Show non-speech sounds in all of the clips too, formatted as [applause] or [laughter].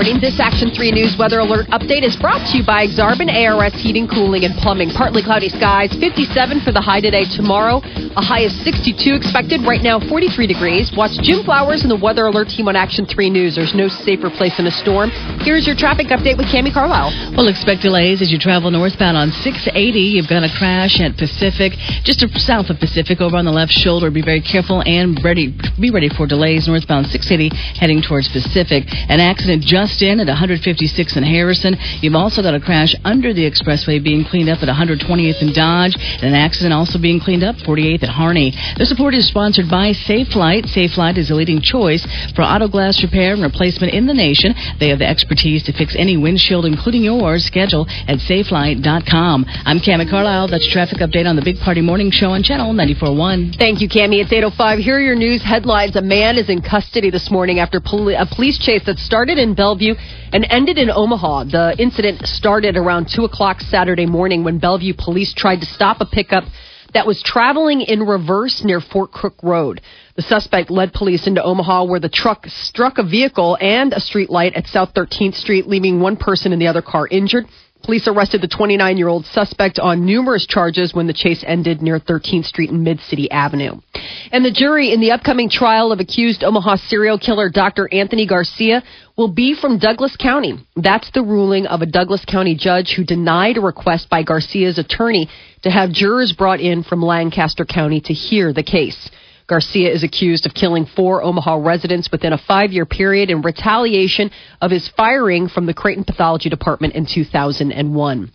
Morning. This Action 3 News weather alert update is brought to you by Exarban ARS Heating, Cooling, and Plumbing. Partly cloudy skies, 57 for the high today. Tomorrow, a high of 62 expected. Right now, 43 degrees. Watch Jim Flowers and the weather alert team on Action 3 News. There's no safer place in a storm. Here's your traffic update with Cami Carlisle. We'll expect delays as you travel northbound on 680. You've got a crash at Pacific, just south of Pacific, over on the left shoulder. Be very careful and ready. Be ready for delays northbound 680 heading towards Pacific. An accident just in at 156 in Harrison. You've also got a crash under the expressway being cleaned up at 120th and Dodge, and an accident also being cleaned up 48th at Harney. The support is sponsored by Safelite. Safe is a leading choice for auto glass repair and replacement in the nation. They have the expertise to fix any windshield, including yours. Schedule at safelite.com. I'm Cami Carlisle. That's your traffic update on the Big Party Morning Show on Channel 94.1. Thank you, Cami. It's 8.05. Here are your news headlines. A man is in custody this morning after poli- a police chase that started in Bellevue and ended in Omaha. The incident started around 2 o'clock Saturday morning when Bellevue police tried to stop a pickup that was traveling in reverse near Fort Crook Road. The suspect led police into Omaha where the truck struck a vehicle and a street light at South 13th Street, leaving one person in the other car injured. Police arrested the 29 year old suspect on numerous charges when the chase ended near 13th Street and Mid City Avenue. And the jury in the upcoming trial of accused Omaha serial killer Dr. Anthony Garcia will be from Douglas County. That's the ruling of a Douglas County judge who denied a request by Garcia's attorney to have jurors brought in from Lancaster County to hear the case. Garcia is accused of killing four Omaha residents within a five year period in retaliation of his firing from the Creighton Pathology Department in 2001.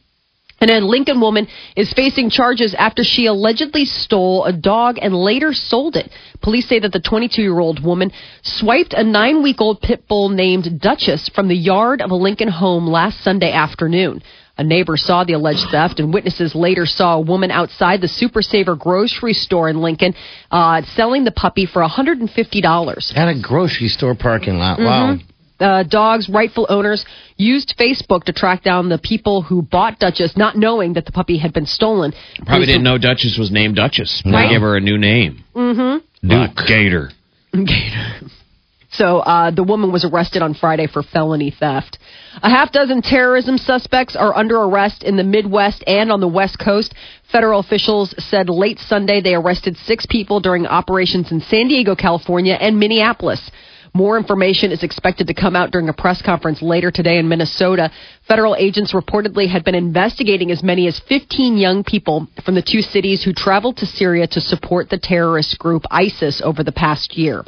And a Lincoln woman is facing charges after she allegedly stole a dog and later sold it. Police say that the 22 year old woman swiped a nine week old pit bull named Duchess from the yard of a Lincoln home last Sunday afternoon. A neighbor saw the alleged theft, and witnesses later saw a woman outside the Super Saver grocery store in Lincoln uh, selling the puppy for $150. At a grocery store parking lot. Wow. The dog's rightful owners used Facebook to track down the people who bought Duchess, not knowing that the puppy had been stolen. Probably didn't know Duchess was named Duchess. They Right. gave her a new name. Mm-hmm. Duke Gator. [laughs] So uh, the woman was arrested on Friday for felony theft. A half dozen terrorism suspects are under arrest in the Midwest and on the West Coast. Federal officials said late Sunday they arrested six people during operations in San Diego, California, and Minneapolis. More information is expected to come out during a press conference later today in Minnesota. Federal agents reportedly had been investigating as many as 15 young people from the two cities who traveled to Syria to support the terrorist group ISIS over the past year.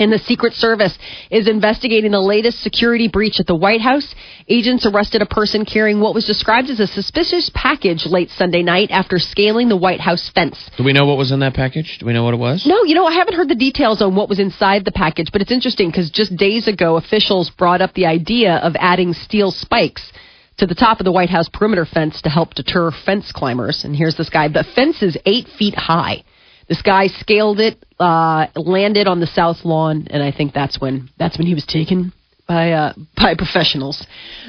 And the Secret Service is investigating the latest security breach at the White House. Agents arrested a person carrying what was described as a suspicious package late Sunday night after scaling the White House fence. Do we know what was in that package? Do we know what it was? No, you know, I haven't heard the details on what was inside the package, but it's interesting because just days ago, officials brought up the idea of adding steel spikes to the top of the White House perimeter fence to help deter fence climbers. And here's this guy. The fence is eight feet high. This guy scaled it, uh, landed on the south lawn, and I think that's when that's when he was taken by uh, by professionals.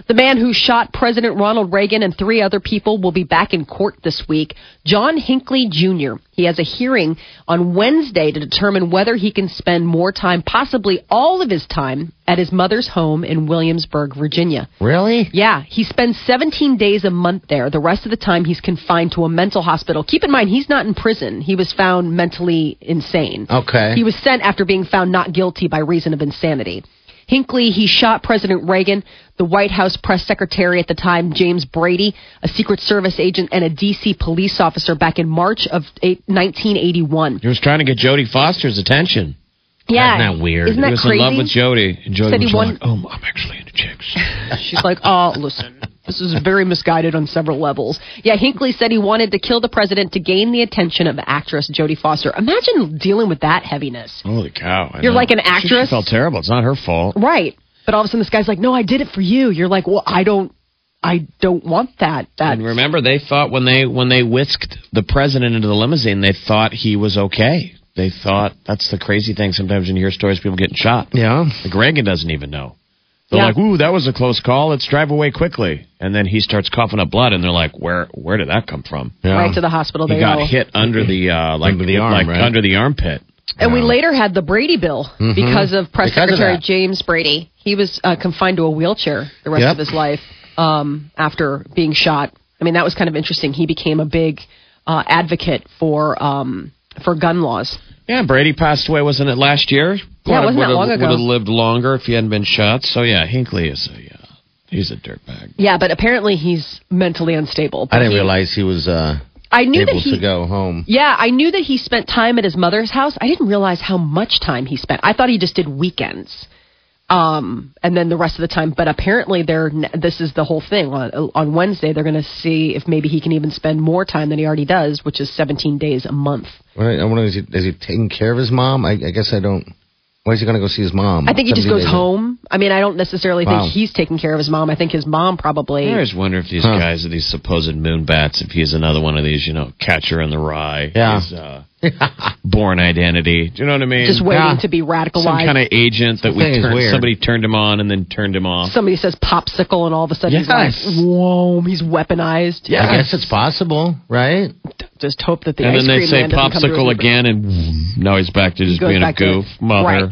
The man who shot President Ronald Reagan and three other people will be back in court this week. John Hinckley Jr. He has a hearing on Wednesday to determine whether he can spend more time, possibly all of his time, at his mother's home in Williamsburg, Virginia. Really? Yeah, he spends 17 days a month there. The rest of the time, he's confined to a mental hospital. Keep in mind, he's not in prison. He was found mentally insane. Okay. He was sent after being found not guilty by reason of insanity. Hinckley, he shot President Reagan, the White House press secretary at the time, James Brady, a Secret Service agent, and a D.C. police officer back in March of 1981. He was trying to get Jodie Foster's attention. Yeah. Isn't that weird? Isn't that he was crazy? in love with Jodie. And Jodie Said he was won- like, oh, I'm actually into chicks. [laughs] She's like, oh, listen, this is very misguided on several levels. Yeah, Hinckley said he wanted to kill the president to gain the attention of actress Jodie Foster. Imagine dealing with that heaviness. Holy cow. I You're know. like an actress? She felt terrible. It's not her fault. Right. But all of a sudden this guy's like, no, I did it for you. You're like, well, I don't, I don't want that. That And remember, they thought when they when they whisked the president into the limousine, they thought he was okay. They thought that's the crazy thing. Sometimes when you hear stories, people getting shot. Yeah. Like Reagan doesn't even know. They're Yeah. like, "Ooh, that was a close call. Let's drive away quickly." And then he starts coughing up blood, and they're like, "Where where did that come from?" Yeah. right to the hospital He they got go. hit under the uh, like Under the arm, like right? under the armpit. And we later had the Brady bill because of Press Because Secretary that. James Brady. He was uh, confined to a wheelchair the rest Yep. of his life um, after being shot. I mean, that was kind of interesting. He became a big uh, advocate for um, for gun laws. Yeah, Brady passed away, wasn't it last year? Yeah, wasn't that Would've- long ago. Would have lived longer if he hadn't been shot. So yeah, Hinckley is a yeah, he's a dirtbag. Yeah, but apparently he's mentally unstable. I didn't he- realize he was uh, I knew able that he. to go home. Yeah, I knew that he spent time at his mother's house. I didn't realize how much time he spent. I thought he just did weekends. Um, and then the rest of the time, but apparently they're, this is the whole thing. On, on Wednesday, they're going to see if maybe he can even spend more time than he already does, which is 17 days a month. What I I wonder, is he, is he taking care of his mom? I, I guess I don't. Why is he going to go see his mom? I think he just goes days. home. I mean, I don't necessarily Wow. think he's taking care of his mom. I think his mom probably. I always wonder if these Huh. guys are these supposed moon bats, if he's another one of these, you know, catcher in the rye. Yeah. His, uh, [laughs] Bourne Identity. Do you know what I mean? just waiting Yeah. to be radicalized. Some kind of agent that we turned, somebody turned him on and then turned him off. Somebody says popsicle, and all of a sudden Yes. he's like, "Whoa, he's weaponized." Yeah, I guess it's possible, right? Just hope that the and then they say man doesn't come to his popsicle again, and [laughs] now he's back to just goes being a goof. Mother, right.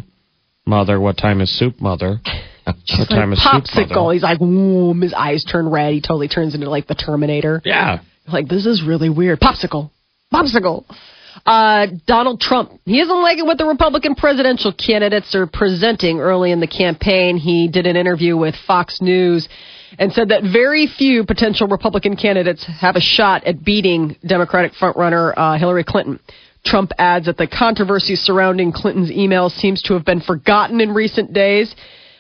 mother, what time is soup, mother? [laughs] what Like, time is soup, popsicle. mother? He's like, whoom, his eyes turn red. He totally turns into like the Terminator. Yeah. Like, this is really weird. Popsicle. Popsicle. Uh, Donald Trump. He isn't liking what the Republican presidential candidates are presenting early in the campaign. He did an interview with Fox News and said that very few potential Republican candidates have a shot at beating Democratic frontrunner uh, Hillary Clinton. Trump adds that the controversy surrounding Clinton's emails seems to have been forgotten in recent days.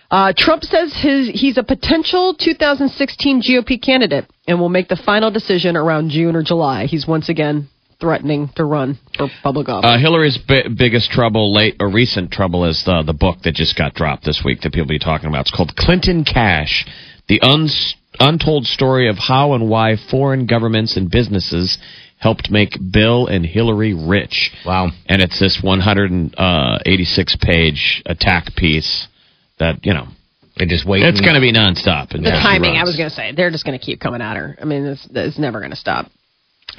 Uh, Trump says his, he's a potential 2016 GOP candidate and will make the final decision around June or July. He's once again threatening to run for public office. Uh, Hillary's bi- biggest trouble, late or recent trouble, is the the book that just got dropped this week that people be talking about. It's called Clinton Cash: The Uns- Untold Story of How and Why Foreign Governments and Businesses Helped Make Bill and Hillary Rich. Wow. And it's this 186 page attack piece that you know They just wait. it's going to be nonstop. the timing, I was going to say, they're just going to keep coming at her. I mean, it's, it's never going to stop.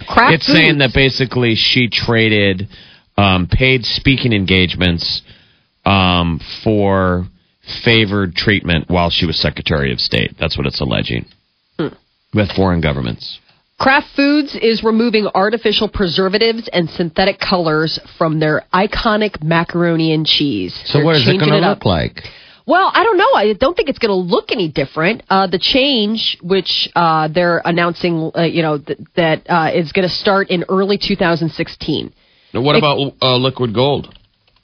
Kraft It's saying that basically she traded um, paid speaking engagements um, for favored treatment while she was Secretary of State. That's what it's alleging Hmm. with foreign governments. Kraft Foods is removing artificial preservatives and synthetic colors from their iconic macaroni and cheese. So They're what is it going to up. look like? Well, I don't know. I don't think it's going to look any different. Uh, the change, which uh, they're announcing, uh, you know, th- that uh, is going to start in early 2016. Now, what about uh, liquid gold?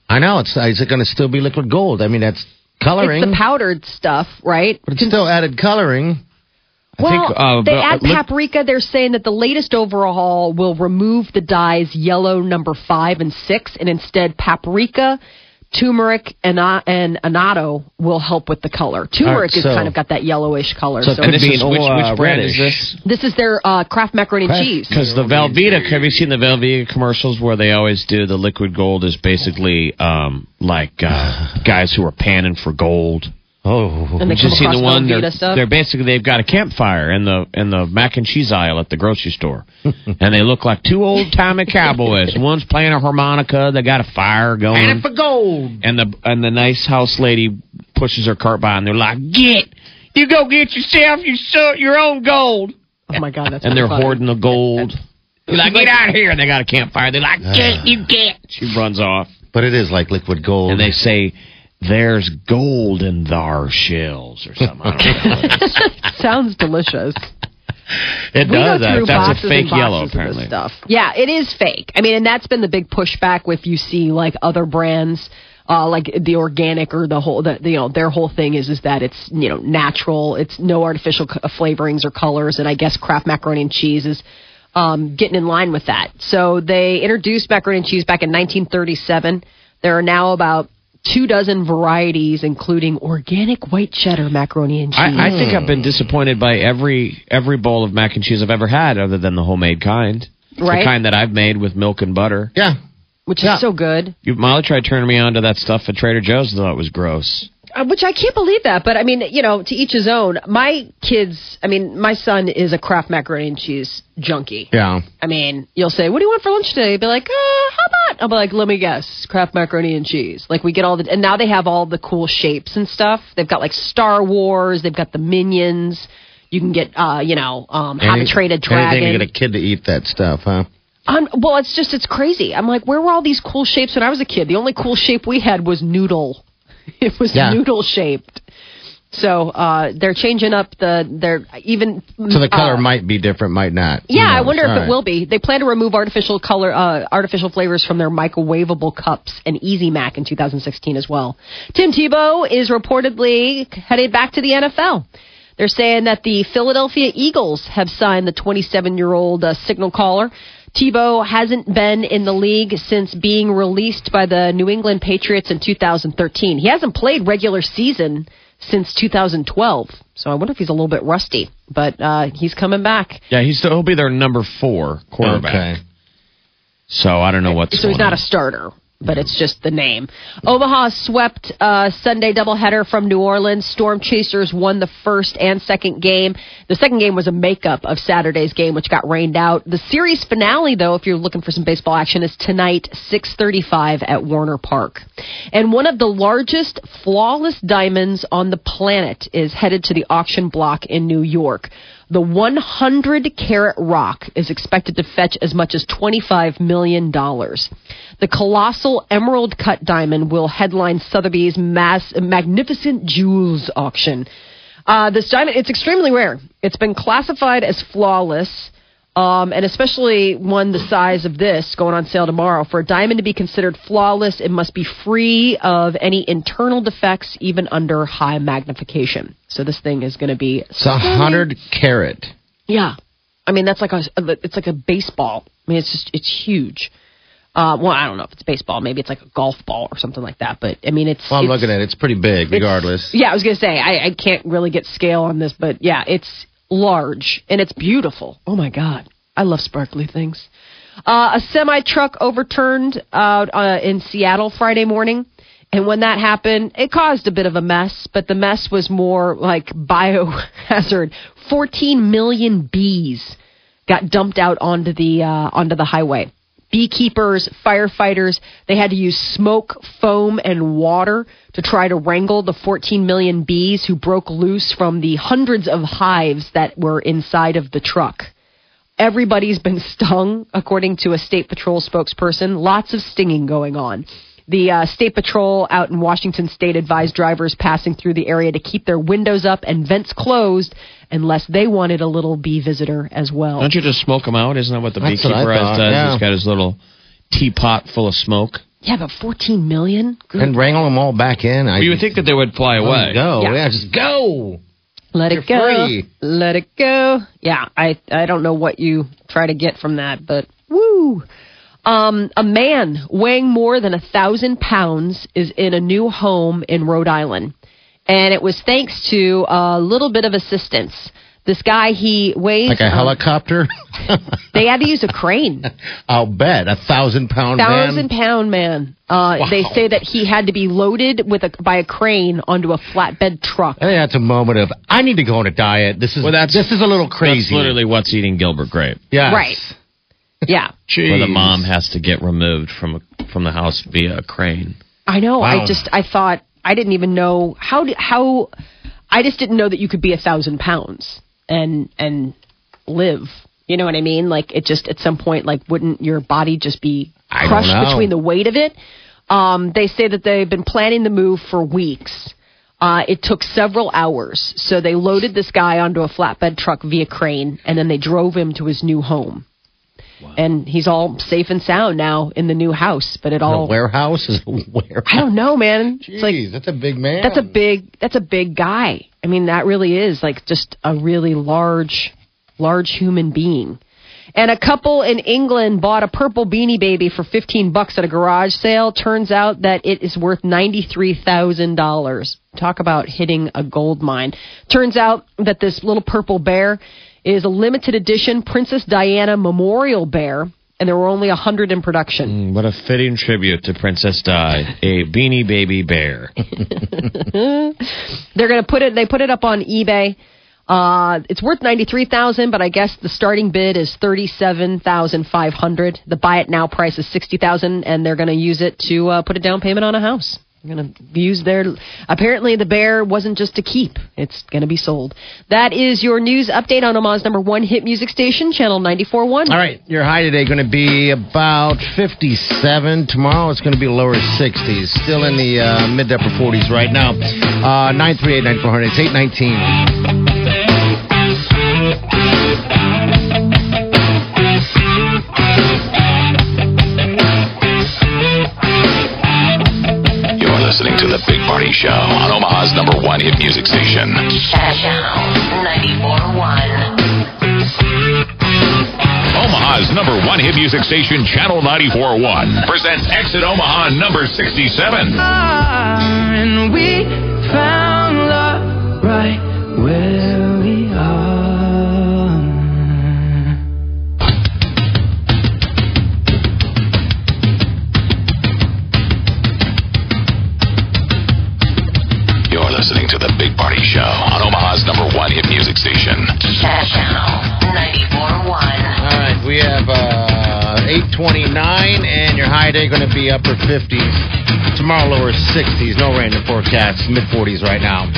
I know. It's is it going to still be liquid gold? I mean, that's coloring, It's the powdered stuff, right? but it's still added coloring. Well, think, uh, they the- add uh, paprika. They're saying that the latest overhaul will remove the dyes yellow number five and six, and instead paprika, turmeric, and uh, and annatto will help with the color. Turmeric All right, has kind of got that yellowish color. so So, Could and this be is an which, oil, uh, which brand reddish. is this? this is their uh, Kraft macaroni and cheese. Because the Velveeta, have you seen the Velveeta commercials where they always do the liquid gold is basically um, like uh, guys who are panning for gold. Oh, And they Just come seen the across one. They're, stuff. they're basically they've got a campfire in the in the mac and cheese aisle at the grocery store, [laughs] and they look like two old timey cowboys. [laughs] One's playing a harmonica. They got a fire going. and for gold. and the and the nice house lady pushes her cart by, and they're like, "Get, you go get yourself your so- your own gold." Oh my god, that's And they're funny. hoarding the gold. They're like, "Get out of here!" And they got a campfire. They're like, "Get, ah. you get." She runs off, But it is like liquid gold. and they say, "There's gold in thar shells" or something. [laughs] Sounds delicious. it we does. go through That's a fake yellow, apparently. Stuff. Yeah, it is fake. I mean, and that's been the big pushback with you see like other brands. Uh, like the organic or the whole, the, you know, their whole thing is is that it's you know natural. It's no artificial c- flavorings or colors, and I guess Kraft macaroni and cheese is um, getting in line with that. So they introduced macaroni and cheese back in 1937. There are now about two dozen varieties, including organic white cheddar macaroni and cheese. I, I think I've been disappointed by every every bowl of mac and cheese I've ever had, other than the homemade kind. Right. The kind that I've made with milk and butter. yeah. which Yeah. is so good. You, Molly tried turning me on to that stuff at Trader Joe's, though it was gross. Uh, which I can't believe that, but I mean, you know, to each his own. My kids, I mean, my son is a Kraft macaroni and cheese junkie. Yeah. I mean, you'll say, "What do you want for lunch today?" He'll be like, uh, "How about?" I'll be like, "Let me guess, Kraft macaroni and cheese." Like we get all the, and now they have all the cool shapes and stuff. They've got like Star Wars. They've got the Minions. You can get, uh, you know, um, How to Any- Train a Anything Dragon. to get a kid to eat that stuff, huh? Um, well, it's just it's crazy. I'm like, where were all these cool shapes when I was a kid? The only cool shape we had was noodle. [laughs] It was Yeah. noodle shaped. So uh, they're changing up the. They're even. So the color uh, might be different, might not. Yeah, I wonder if All it right. will be. They plan to remove artificial color, uh, artificial flavors from their microwavable cups and Easy Mac in 2016 as well. Tim Tebow is reportedly headed back to the NFL. They're saying that the Philadelphia Eagles have signed the 27-year-old uh, signal caller. Tebow hasn't been in the league since being released by the New England Patriots in 2013. He hasn't played regular season since 2012. So I wonder if he's a little bit rusty, but uh, he's coming back. Yeah, he's he'll be their number four quarterback. Okay. So I don't know what's so he's going not a starter, but it's just the name. Omaha swept uh, Sunday doubleheader from New Orleans. Storm Chasers won the first and second game. The second game was a makeup of Saturday's game, which got rained out. The series finale, though, if you're looking for some baseball action, is tonight, 6:35 at Werner Park. And one of the largest flawless diamonds on the planet is headed to the auction block in New York. The 100 carat rock is expected to fetch as much as $25 million. The colossal emerald cut diamond will headline Sotheby's mass, magnificent jewels auction. Uh, this diamond, it's extremely rare. It's been classified as flawless. Um, and especially one the size of this going on sale tomorrow. For a diamond to be considered flawless, it must be free of any internal defects, even under high magnification. So this thing is going to be It's a hundred carat. yeah, I mean that's like a it's like a baseball. I mean it's just it's huge. Uh, well, I don't know if it's baseball. Maybe it's like a golf ball or something like that. But I mean, it's. Well, I'm it's- looking at it. It's pretty big, regardless. Yeah, I was gonna say I, I can't really get scale on this, but yeah, it's large and it's beautiful. Oh my god, I love sparkly things. Uh, a semi truck overturned out uh, in Seattle Friday morning. And when that happened, it caused a bit of a mess, but the mess was more like biohazard. 14 million bees got dumped out onto the uh, onto the highway. Beekeepers, firefighters, they had to use smoke, foam, and water to try to wrangle the 14 million bees who broke loose from the hundreds of hives that were inside of the truck. Everybody's been [laughs] stung, according to a state patrol spokesperson. Lots of stinging going on. The uh, state patrol out in Washington state advised drivers passing through the area to keep their windows up and vents closed unless they wanted a little bee visitor as well. Don't you just smoke them out? Isn't that what the That's what I beekeeper thought, does? yeah. He's got his little teapot full of smoke. Yeah, but 14 million? Good And wrangle them all back in. I Well, you would think that they would fly away. Go. Yeah. Yeah. just go. Let You're it go. free. Let it go. Yeah, I I don't know what you try to get from that, but woo. Um, a man weighing more than a thousand pounds is in a new home in Rhode Island, and it was thanks to a little bit of assistance. This guy, he weighs Like a um, helicopter? [laughs] They had to use a crane. [laughs] I'll bet. A thousand pound thousand man. pound man. Uh, They say that he had to be loaded with a by a crane onto a flatbed truck. I think that's a moment of, I need to go on a diet. This is, Well, that's- this is a little crazy. That's crazy. literally what's eating Gilbert Grape. Yes. Right. Yeah, [laughs] Where the mom has to get removed from from the house via a crane. I know. Wow. I just I thought I didn't even know how did how I just didn't know that you could be a thousand pounds and and live. You know what I mean? Like it just at some point, like wouldn't your body just be crushed between the weight of it? Um, they say that they've been planning the move for weeks. Uh, it took several hours. So they loaded this guy onto a flatbed truck via crane, and then they drove him to his new home. And he's all safe and sound now in the new house. But it all warehouse is [laughs] a warehouse. I don't know, man. It's like Jeez, that's a big man. that's a big that's a big guy. I mean, that really is like just a really large large human being. And a couple in England bought a purple beanie baby for 15 bucks at a garage sale. Turns out that it is worth $93,000. Talk about hitting a gold mine. Turns out that this little purple bear is a limited edition Princess Diana memorial bear and there were only 100 in production. Mm, What a fitting tribute to Princess Di, a beanie baby bear. [laughs] They're going to put it. They put it up on eBay. Uh, it's worth ninety three thousand, but I guess the starting bid is thirty seven thousand five hundred. The buy it now price is sixty thousand, and they're going to use it to uh, put a down payment on a house. Going to use their. Apparently, the bear wasn't just to keep; it's going to be sold. That is your news update on Omaha's number one hit music station, channel ninety four one. All right, your high today going to be about 57. Tomorrow it's going to be lower 60s. Still in the uh, mid to upper 40s right now. Uh, 938 9400. It's 819. Listening to The Big Party Show on Omaha's number one hit music station. Channel 94.1. Omaha's number one hit music station, Channel 94.1, presents Exit Omaha number 67. Show on Omaha's number one hit music station. Channel 94.1. All right, we have uh, 829, and your high day going to be upper 50s. Tomorrow, lower 60s. No rain in the forecast. Mid 40s right now.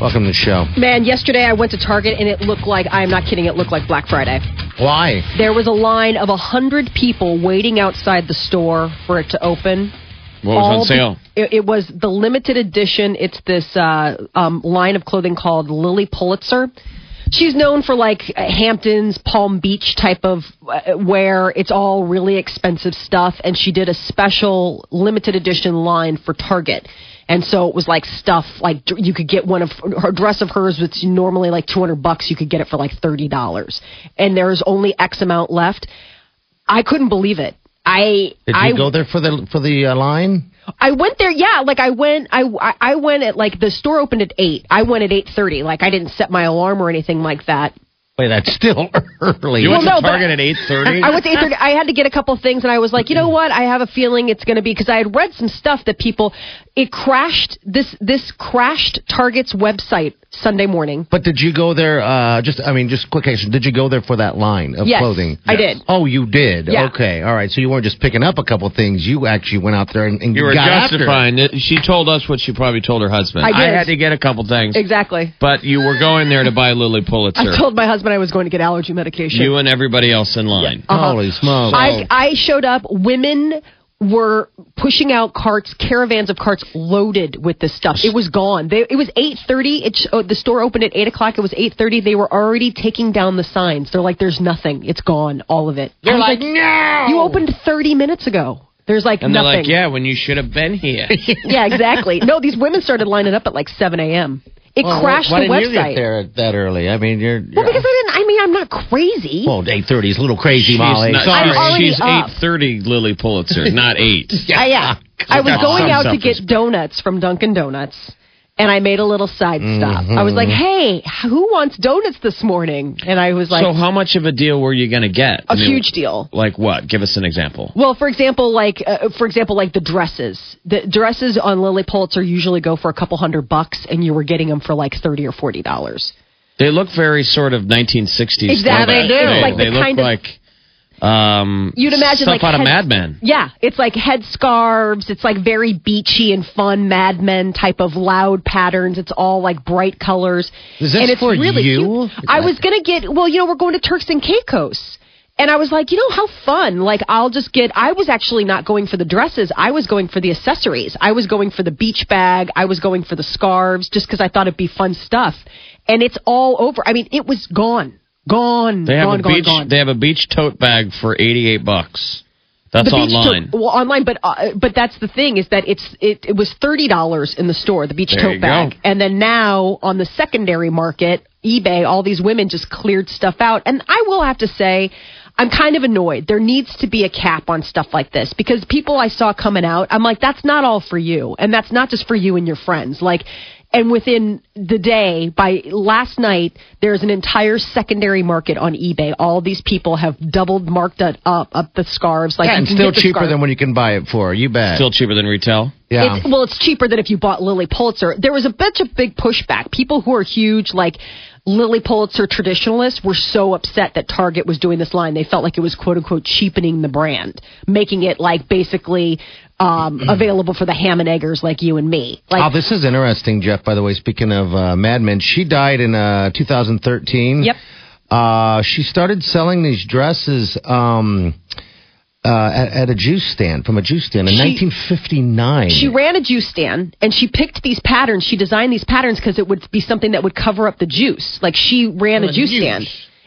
Welcome to the show. Man, yesterday I went to Target and it looked like I'm not kidding. It looked like Black Friday. Why? There was a line of a hundred people waiting outside the store for it to open. What was All on sale? It, it was the limited edition. It's this uh, um, line of clothing called Lilly Pulitzer. She's known for like Hamptons, Palm Beach type of uh, wear. It's all really expensive stuff, and she did a special limited edition line for Target. And so it was like stuff like you could get one of her dress of hers, which normally like two hundred bucks. You could get it for like thirty dollars, and there's only X amount left. I couldn't believe it. I Did you I go there for the for the uh, line? I went there, yeah. Like I went, I I- I went at like the store opened at eight. I went at eight thirty. Like I didn't set my alarm or anything like that. Wait, that's still [laughs] early. You went Well, no, to but- Target at 8.30? I went to eight thirty. I had to get a couple things, and I was like, you know what? I have a feeling it's going to be because I had read some stuff that people it crashed. This this crashed Target's website Sunday morning. But did you go there? Uh, just, I mean, just quick question. Did you go there for that line of Yes, clothing? I did. Oh, you did. Yeah. Okay, all right. So you weren't just picking up a couple things. You actually went out there and, and You were got after it. justifying it. She told us what she probably told her husband. I did. had to get a couple things. Exactly. But you were going there to buy Lilly [laughs] Pulitzer. I told my husband I was going to get allergy medication. you and everybody else in line. Uh-huh. Holy smokes! I I showed up. Women were pushing out carts, caravans of carts loaded with this stuff. It was gone. They, it was eight thirty. It sh- oh, the store opened at eight o'clock. It was eight thirty. They were already taking down the signs. They're like, "There's nothing. It's gone. All of it." I They're was like, no. "You opened thirty minutes ago. There's like And they're nothing." like, yeah, when you should have been here. [laughs] yeah, exactly. No, these women started lining up at like seven a.m. It Well, crashed why the didn't you get website. there that early? I mean, you're. Well, because I didn't. I mean, I'm not crazy. well, eight thirty is a little crazy, She's Molly. not- Sorry. I'm already she's 8.30 Lilly Pulitzer, not 8. [laughs] I, yeah. [laughs] I was going out to get donuts from Dunkin' Donuts, and I made a little side stop. I was like, "Hey, who wants donuts this morning?" And I was like, so how much of a deal were you going to get? "A mean, huge deal." Like what? Give us an example. Well, for example, like uh, for example, like the dresses. The dresses on Lilly Pulitzer usually go for a couple hundred bucks, and you were getting them for like thirty or forty dollars. They look very sort of 1960s. Exactly. They do. They, Like the look kind of- like um, You'd imagine stuff like out of Mad Men. Yeah, it's like head scarves. It's like very beachy and fun Mad Men type of loud patterns. It's all like bright colors. Is this and it's for really you? Cute. I was gonna get. Well, you know, we're going to Turks and Caicos. And I was like, you know how fun. Like I'll just get I was actually not going for the dresses. I was going for the accessories. I was going for the beach bag. I was going for the scarves just cuz I thought it'd be fun stuff. And it's all over. I mean, it was gone. Gone. They have gone, a gone, beach. gone. They have a beach tote bag for 88 bucks. That's the beach online. Tote, well, online, but uh, but that's the thing is that it's it, it was thirty dollars in the store, the beach There tote bag, go. and then now on the secondary market, eBay, all these women just cleared stuff out, and I will have to say. I'm kind of annoyed. There needs to be a cap on stuff like this because people I saw coming out, I'm like, that's not all for you. And that's not just for you and your friends. Like, and within the day, by last night, there's an entire secondary market on eBay. All these people have doubled marked it up, up the scarves. Like, Yeah, and still cheaper scarf. than what you can buy it for. You bet. Still cheaper than retail. yeah. It's, well, it's cheaper than if you bought Lilly Pulitzer. There was a bunch of big pushback. People who are huge, like Lilly Pulitzer traditionalists, were so upset that Target was doing this line. They felt like it was quote unquote cheapening the brand, making it like basically um, available for the ham and eggers like you and me. Like, oh, this is interesting, Jeff. By the way, speaking of uh, Mad Men, she died in uh, 2013. Yep. Uh, she started selling these dresses um, uh, at, at a juice stand from a juice stand in She- 1959. She ran a juice stand and she picked these patterns. She designed these patterns because it would be something that would cover up the juice. Like she ran a juice stand.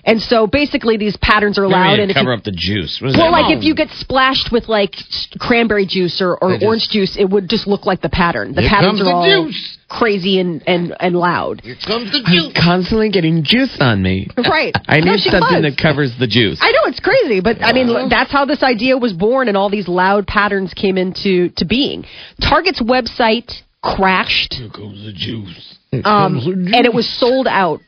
And so basically these patterns are What do you allowed. And if you- cover up the juice. What is Well, that? like if you get splashed with like cranberry juice or, or just- orange juice, it would just look like the pattern. The Here patterns comes are the all juice. crazy and, and, and loud. Here comes the I'm juice. constantly getting juice on me. Right. I No, need she something was. that covers the juice. I know it's crazy, but I mean that's how this idea was born, and all these loud patterns came into to being. Target's website crashed, Here comes the juice. um, and it was sold out.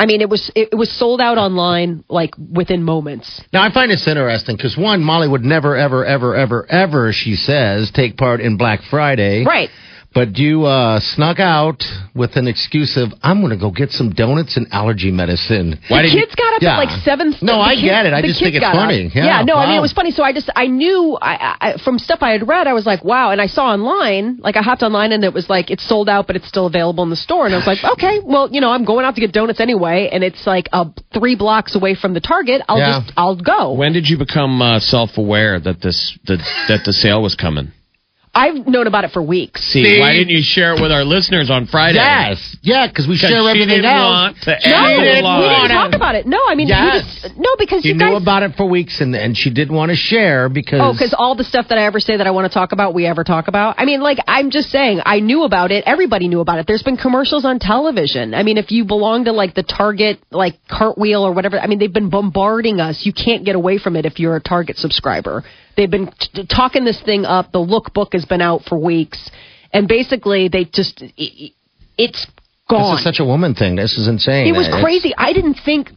I mean, it was it, was sold out online like within moments. Now I find this interesting because one, Molly would never, ever, ever, ever, ever, she says, take part in Black Friday. Right. But you uh, snuck out with an excuse of I'm going to go get some donuts and allergy medicine. Why the did you? kids got up Yeah. at like seven. No, I kids- get it. I the just kids think it's got up. funny. Yeah, no, I mean it was funny. So I just I knew I, I from stuff I had read, I was like, wow. And I saw online, like I hopped online and it was like it's sold out, but it's still available in the store. And I was like, [laughs] okay, well, you know, I'm going out to get donuts anyway, and it's like uh, three blocks away from the Target. I'll Yeah. just I'll go. When did you become uh, self-aware that this that, that the sale was coming? I've known about it for weeks. See, See? why didn't you share it with our listeners on Friday? Yes. Yeah, because we share she everything didn't else. want to No, add we the didn't, we didn't talk about it. No, I mean, we Yes. just, no, because She you knew guys. about it for weeks, and, and she didn't want to share because. Oh, because all the stuff that I ever say that I want to talk about, we ever talk about. I mean, like, I'm just saying, I knew about it. Everybody knew about it. There's been commercials on television. I mean, if you belong to like the Target, like Cartwheel or whatever, I mean, they've been bombarding us. You can't get away from it if you're a Target subscriber. They've been t- talking this thing up. The lookbook has been out for weeks, and basically, they just, i- i it's gone. This is such a woman thing. This is insane. It was It's- crazy. I didn't think.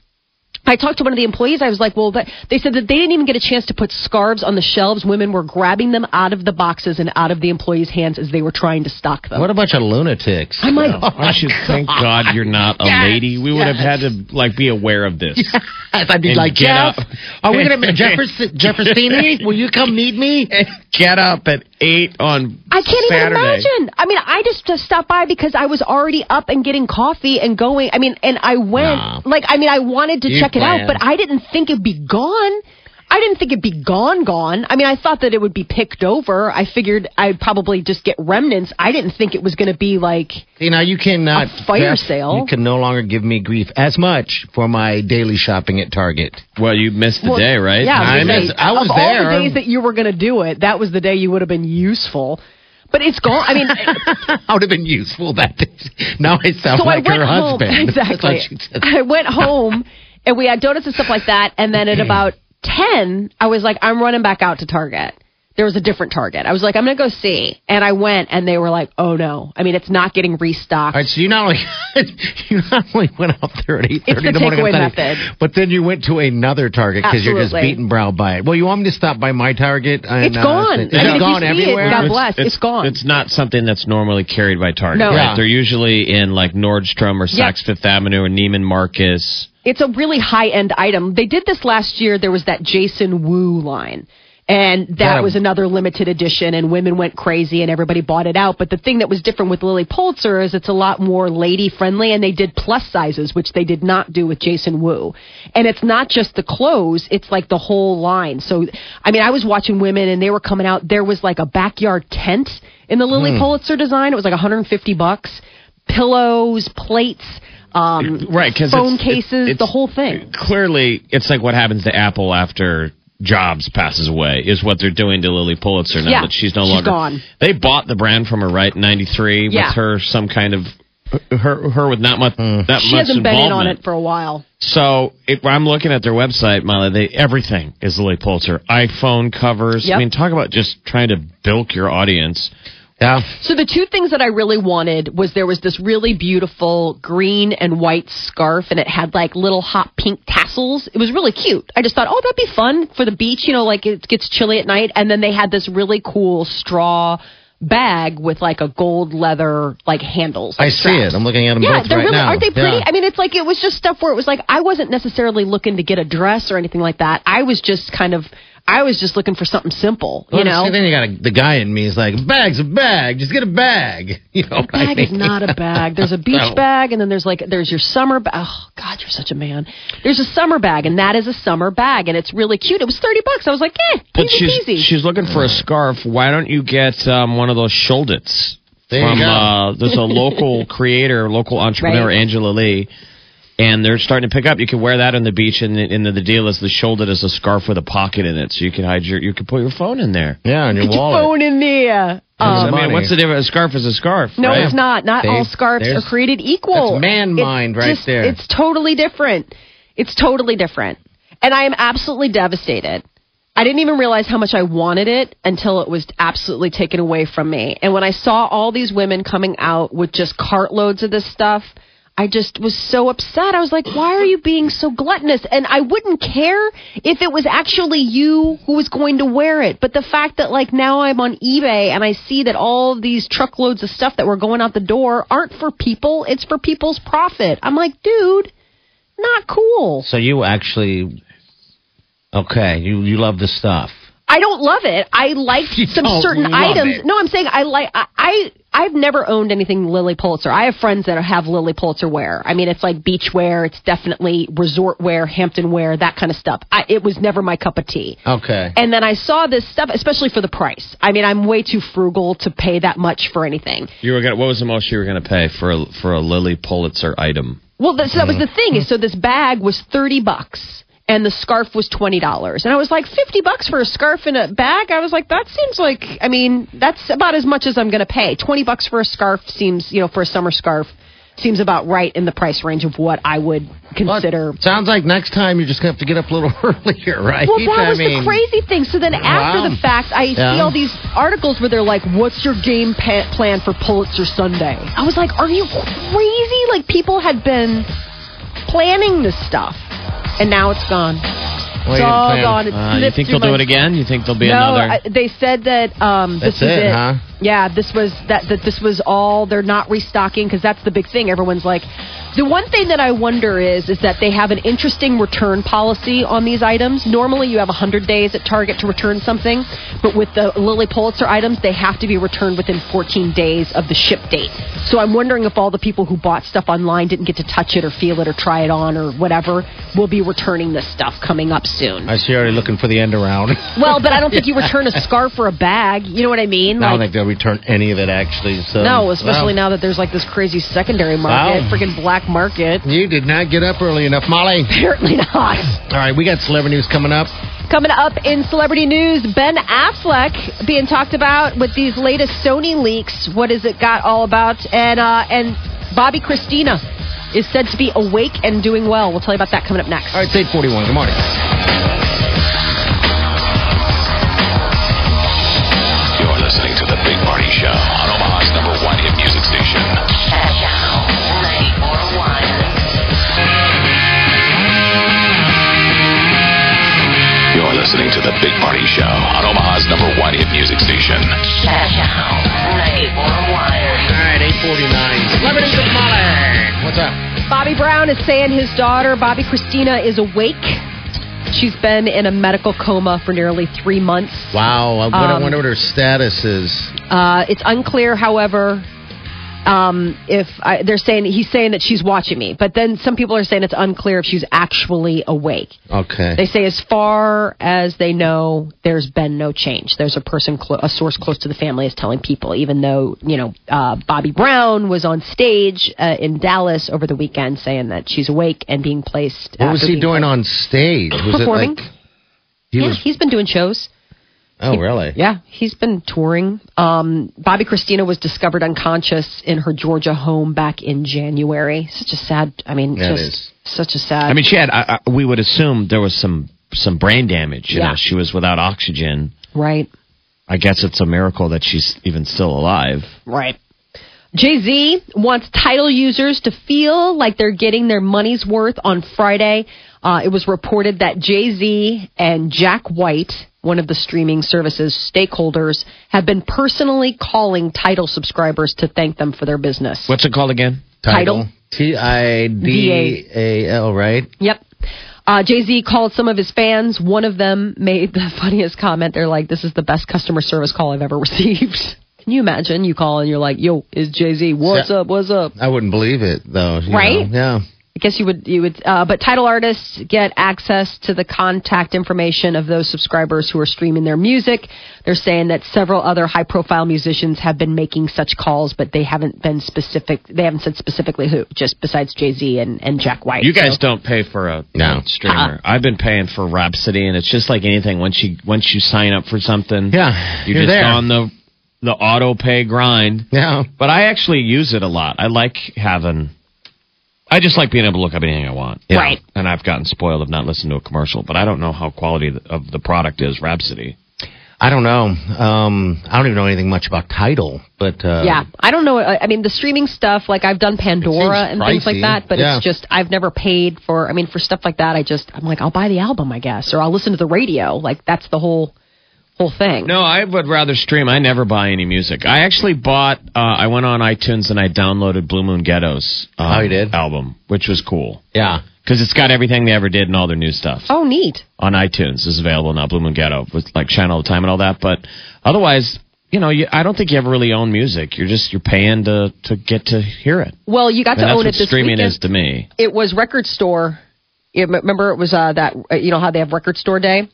I talked to one of the employees. I was like, "Well, that, they said that they didn't even get a chance to put scarves on the shelves. Women were grabbing them out of the boxes and out of the employees' hands as they were trying to stock them." What a bunch of lunatics. I'm like, oh, I should [laughs] thank God you're not a Yes, lady. We would have had to like be aware of this. [laughs] I'd be And like, get Jeff, up. are we going [laughs] to Jefferson, Jeffersini? Will you come meet me? Get up at eight on I can't Saturday. even imagine. I mean, I just, just stopped by because I was already up and getting coffee and going. I mean, and I went Nah. like, I mean, I wanted to You check it out, but I didn't think it'd be gone. I didn't think it'd be gone, gone. I mean, I thought that it would be picked over. I figured I'd probably just get remnants. I didn't think it was going to be like you know you cannot. A fire Beth, sale. You can no longer give me grief as much for my daily shopping at Target. Well, you missed the Well, day, right? Yeah, I was gonna say, I was of all the days that you were going to do it, that was the day you would have been useful. But it's gone. I mean, [laughs] I would have been useful that day. Now I sound so like I went her home. husband. [laughs] Exactly. what she said. I went home and we had donuts and stuff like that. And then at [clears throat] about ten, I was like, I'm running back out to Target there was a different Target. I was like, I'm going to go see. And I went and they were like, oh no. I mean, it's not getting restocked. All right, so you not only [laughs] you not only went out there at 8.30 It's the in the morning, takeaway I'm method. but then you went to another Target because you're just Absolutely. beaten brow by it. Well, you want me to stop by my Target? And, It's uh, gone. Is I mean, it if you gone see it, everywhere? God bless. It's gone. It's not something that's normally carried by Target. No. right? Yeah. They're usually in like Nordstrom or Yeah. Saks Fifth Avenue or Neiman Marcus. It's a really high end item. They did this last year. There was that Jason Wu line. And that was another limited edition, and women went crazy, and everybody bought it out. But the thing that was different with Lilly Pulitzer is it's a lot more lady friendly, and they did plus sizes, which they did not do with Jason Wu. And it's not just the clothes; it's like the whole line. So, I mean, I was watching women, and they were coming out. There was like a backyard tent in the Lilly hmm. Pulitzer design. It was like 150 bucks. Pillows, plates, um, Right, because phone cases, the whole thing. Clearly, it's like what happens to Apple after Jobs passes away is what they're doing to Lilly Pulitzer now Yeah, that she's no she's longer. gone. They bought the brand from her, right? in '93 Yeah. with her some kind of her her with not much that She much hasn't been in on it for a while. So if I'm looking at their website, Molly, they everything is Lilly Pulitzer. iPhone covers. Yep. I mean, talk about just trying to bilk your audience. Yeah. So the two things that I really wanted was there was this really beautiful green and white scarf, and it had like little hot pink tassels. It was really cute. I just thought, oh, that'd be fun for the beach. You know, like it gets chilly at night. And then they had this really cool straw bag with like a gold leather like handles. I like see it. I'm looking at them Yeah, both they're right really now. aren't they pretty? Yeah. I mean, it's like it was just stuff where it was like I wasn't necessarily looking to get a dress or anything like that. I was just kind of I was just looking for something simple, you Well, know. see, then you got a, the guy in me is like, bag's a bag. Just get a bag. [laughs] You know, A bag is not a bag. There's a [laughs] beach No. bag, and then there's like there's your summer bag. Oh God, you're such a man. There's a summer bag, and that is a summer bag, and it's really cute. It was thirty bucks. I was like, eh, But easy she's peasy. she's looking for a scarf. Why don't you get um, one of those Sholdits There you from go. uh, there's a local [laughs] creator, local entrepreneur, Right. Angela Lee. And they're starting to pick up. You can wear that on the beach, and, and the deal is the shoulder is a scarf with a pocket in it, so you can hide your, you can put your phone in there. Yeah, on your Put your wallet. phone in there. I Um, mean, money. what's the difference? A scarf is a scarf. no, right? it's not. Not See, all scarves are there's- created equal. that's man mind right just- there. It's totally different. It's totally different. And I am absolutely devastated. I didn't even realize how much I wanted it until it was absolutely taken away from me. And when I saw all these women coming out with just cartloads of this stuff, I just was so upset. I was like, why are you being so gluttonous? And I wouldn't care if it was actually you who was going to wear it. But the fact that, like, now I'm on eBay and I see that all of these truckloads of stuff that were going out the door aren't for people, it's for people's profit. I'm like, dude, not cool. So you actually, okay, you you love the stuff. I don't love it. I like You some certain items. it. No, I'm saying I like I, I I've never owned anything Lilly Pulitzer. I have friends that have Lilly Pulitzer wear. I mean, it's like beach wear. It's definitely resort wear, Hampton wear, that kind of stuff. I, it was never my cup of tea. Okay. And then I saw this stuff, especially for the price. I mean, I'm way too frugal to pay that much for anything. You were gonna. What was the most you were gonna pay for a, for a Lilly Pulitzer item? Well, that, so that was the mm-hmm. thing. is So this bag was thirty bucks, and the scarf was twenty dollars. And I was like, fifty bucks for a scarf and a bag. I was like, that seems like. I mean, that's about as much as I'm going to pay. Twenty bucks for a scarf seems, you know, for a summer scarf, seems about right in the price range of what I would consider. Sounds like next time you're just gonna have to get up a little [laughs] earlier, right? Well, that I was mean, the crazy thing. So then, after Wow. the fact, I see all these articles where they're like, "What's your game pa- plan for Pulitzer Sunday?" I was like, "Are you crazy? Like people had been planning this stuff, and now it's gone. It's all gone. It Uh, you think they'll do it again? You think there'll be no, another? I, they said that um, this That's was it, huh? Yeah, this was that that this was all. They're not restocking because that's the big thing. Everyone's like, the one thing that I wonder is is that they have an interesting return policy on these items. Normally, you have 100 days at Target to return something, but with the Lilly Pulitzer items, they have to be returned within 14 days of the ship date. So I'm wondering if all the people who bought stuff online didn't get to touch it or feel it or try it on or whatever will be returning this stuff coming up soon. I see you already looking for the end around. [laughs] Well, but I don't think you [laughs] return a scarf or a bag. You know what I mean? I don't think they'll return any of it actually. So no, especially well, now that there's like this crazy secondary market, Wow. freaking black market. You did not get up early enough, Molly. [laughs] Apparently not. All right, we got celebrity news coming up. Coming up in celebrity news, Ben Affleck being talked about with these latest Sony leaks. What is it got all about? And uh, and Bobbi Kristina is said to be awake and doing well. We'll tell you about that coming up next. All right, it's 841. Good morning. You're listening to The Big Party Show on Omaha's number one hit music station. Channel 94.1. All right, 849. Celebrities with Molly. What's up? Bobby Brown is saying his daughter, Bobbi Kristina, is awake. She's been in a medical coma for nearly three months. Wow. I, what- I Um, wonder what her status is. Uh, it's unclear, however, um, if I, they're saying he's saying that she's watching me, but then some people are saying it's unclear if she's actually awake. Okay. They say as far as they know, there's been no change. There's a person, clo- a source close to the family is telling people, even though you know uh, Bobby Brown was on stage uh, in Dallas over the weekend saying that she's awake and being placed. What was he doing placed- on stage? Was Performing. it like he yeah, was? he's been doing shows. Oh, really? Yeah, he's been touring. Um, Bobbi Kristina was discovered unconscious in her Georgia home back in January. Such a sad. I mean, Yeah, just such a sad. I mean, she had. I, I, we would assume there was some some brain damage. You Yeah. know, she was without oxygen. right, I guess it's a miracle that she's even still alive. right. Jay Z wants Tidal users to feel like they're getting their money's worth on Friday. Uh, it was reported that Jay Z and Jack White, one of the streaming services stakeholders, have been personally calling Tidal subscribers to thank them for their business. What's it called again? Tidal. T I D A L, right? Yep. Uh, Jay Z called some of his fans. One of them made the [laughs] funniest comment. They're like, "This is the best customer service call I've ever [laughs] received." Can you imagine? You call and you're like, "Yo, is Jay Z? What's Yeah. up? What's up?" I wouldn't believe it though. you Right? know? Yeah. I guess you would. You would. Uh, but Tidal artists get access to the contact information of those subscribers who are streaming their music. They're saying that several other high-profile musicians have been making such calls, but they haven't been specific. They haven't said specifically who. Just besides Jay Z and, and Jack White. You guys So- don't pay for a No. a streamer. I've been paying for Rhapsody, and it's just like anything. Once you once you sign up for something, Yeah. you're, You're just there. on the the auto pay grind. Yeah. But I actually use it a lot. I like having. I just like being able to look up anything I want. Yeah. Right. And I've gotten spoiled of not listening to a commercial, but I don't know how quality of the- product is. Rhapsody. I don't know. Um, I don't even know anything much about Tidal, but uh, Yeah, I don't know. I I mean, the streaming stuff, like I've done Pandora seems and things like that, but Yeah. it's just I've never paid for. I mean, for stuff like that, I just I'm like I'll buy the album, I guess, or I'll listen to the radio. Like that's the whole whole thing. No, I would rather stream. I never buy any music. I actually bought. Uh, I went on iTunes and I downloaded Blue Moon Ghetto's um, Oh, you did? album, which was cool yeah. because it's got everything they ever did and all their new stuff. Oh, neat. on iTunes is available now. Blue Moon Ghetto with like Shine All the Time and all that. But otherwise, you know, you, I don't think you ever really own music. You're just you're paying to to get to hear it. Well, you got And to own what it this streaming weekend. is to me. It was Record Store. You m- remember it was uh, that uh, you know how they have Record Store Day.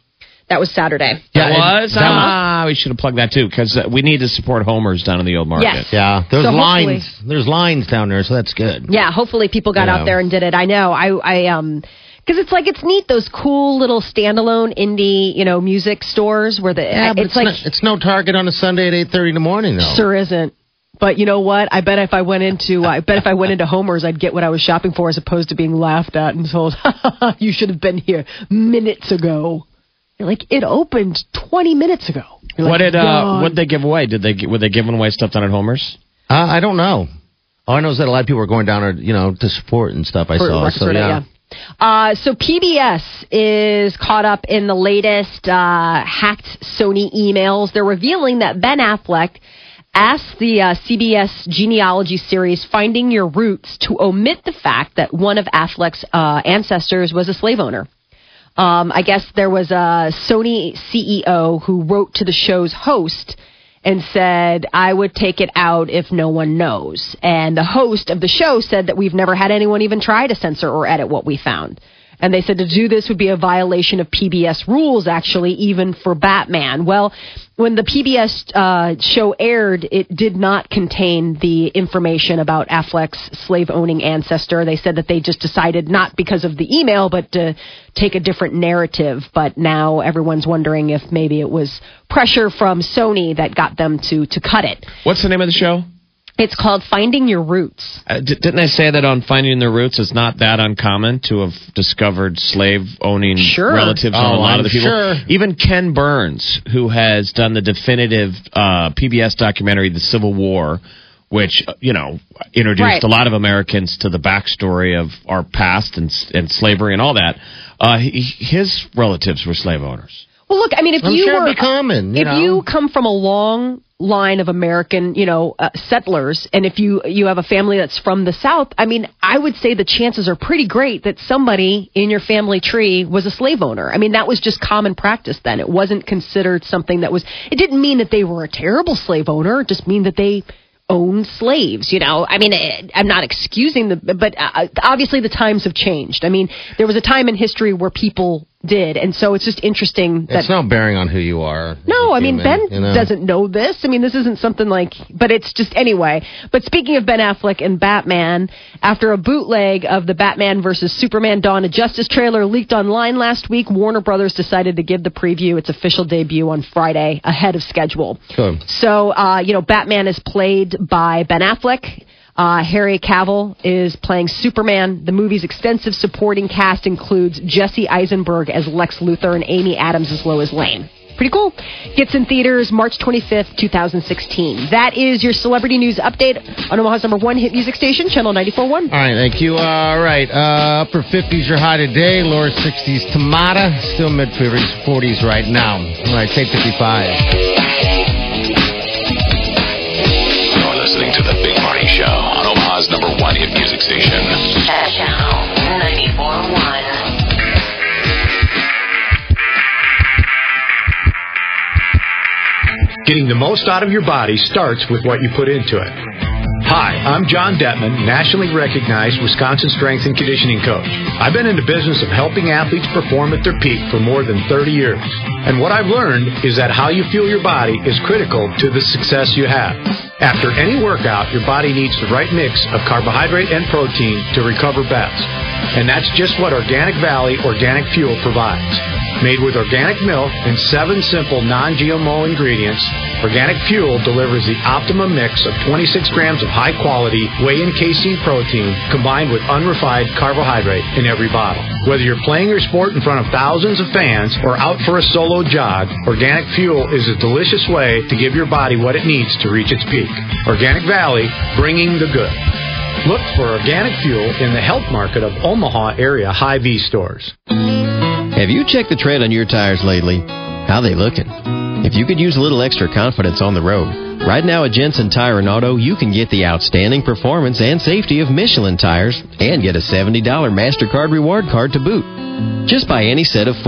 That was Saturday. That Yeah, it- was that ah, we should have plugged that too because uh, we need to support Homer's down in the old market. Yes. Yeah. There's So lines. There's lines down there, so that's good. Yeah, hopefully people got Yeah. out there and did it. I know. I I um because it's like it's neat those cool little standalone indie you know music stores where the Yeah, but it's, it's, like no, it's no Target on a Sunday at 8:30 in the morning, though. Sure isn't. But you know what? I bet if I went into I bet if I went into Homer's, I'd get what I was shopping for, as opposed to being laughed at and told, [laughs] "You should have been here minutes ago." You're like, it opened 20 minutes ago. You're What like, did uh, "God." what they give away? Did they gi- were they giving away stuff down at Homer's? Uh, I don't know. All I know is that a lot of people are going down there, you know, to support and stuff. I For saw. So Store yeah. Uh, so PBS is caught up in the latest uh, hacked Sony emails. They're revealing that Ben Affleck asked the uh, PBS genealogy series "Finding Your Roots" to omit the fact that one of Affleck's uh, ancestors was a slave owner. Um, I guess there was a Sony CEO who wrote to the show's host and said, I would take it out if no one knows. And the host of the show said that we've never had anyone even try to censor or edit what we found. And they said to do this would be a violation of PBS rules, actually, even for Batman. Well, when the PBS uh, show aired, it did not contain the information about Affleck's slave owning ancestor. They said that they just decided not because of the email, but to take a different narrative. But now everyone's wondering if maybe it was pressure from Sony that got them to, to cut it. What's the name of the show? It's called Finding Your Roots. Uh, d- didn't I say that on Finding Their Roots, it's not that uncommon to have discovered slave owning Sure. relatives on a Oh, lot I'm of the people? sure. Even Ken Burns, who has done the definitive uh, PBS documentary, The Civil War, which, uh, you know, introduced Right. a lot of Americans to the backstory of our past and, and slavery and all that, uh, he, his relatives were slave owners. Well, look, I mean, if I'm you sure were be common. You if know? you come from a long line of American, you know, uh, settlers, and if you you have a family that's from the South, I mean, I would say the chances are pretty great that somebody in your family tree was a slave owner. I mean, that was just common practice then. It wasn't considered something that was. It didn't mean that they were a terrible slave owner. It just mean that they owned slaves. You know, I mean, eh, I'm not excusing the, but uh, obviously the times have changed. I mean, there was a time in history where people did, and so it's just interesting that It's no bearing on who you are. no, I mean human, Ben you know? doesn't know this. I mean, this isn't something like, but it's just anyway. But speaking of Ben Affleck and Batman, after a bootleg of the Batman versus Superman: Dawn of Justice trailer leaked online last week, Warner Brothers decided to give the preview its official debut on Friday ahead of schedule. So, uh, you know, Batman is played by Ben Affleck. Uh, Harry Cavill is playing Superman. The movie's extensive supporting cast includes Jesse Eisenberg as Lex Luthor and Amy Adams as Lois Lane. Pretty cool. Gets in theaters March 25th, 2016. That is your celebrity news update on Omaha's number one hit music station, Channel 94.1. All right, thank you. All right, uh, upper 50s are high today, lower 60s Tamata, still mid 40s right now. All right, take 55. Number one hit music station. Channel 94.1. Getting the most out of your body starts with what you put into it. Hi, I'm John Dettmann, nationally recognized Wisconsin strength and conditioning coach. I've been in the business of helping athletes perform at their peak for more than 30 years. And what I've learned is that how you feel your body is critical to the success you have. After any workout, your body needs the right mix of carbohydrate and protein to recover best. And that's just what Organic Valley Organic Fuel provides. Made with organic milk and seven simple non GMO ingredients, Organic Fuel delivers the optimum mix of 26 grams of high quality whey and casein protein combined with unrefined carbohydrate in every bottle. Whether you're playing your sport in front of thousands of fans or out for a solo jog, Organic Fuel is a delicious way to give your body what it needs to reach its peak. Organic Valley, bringing the good. Look for Organic Fuel in the health market of Omaha area Hy-Vee stores. Have you checked the tread on your tires lately? How they looking? If you could use a little extra confidence on the road, right now at Jensen Tire and Auto, you can get the outstanding performance and safety of Michelin tires and get a $70 MasterCard reward card to boot. Just buy any set of four.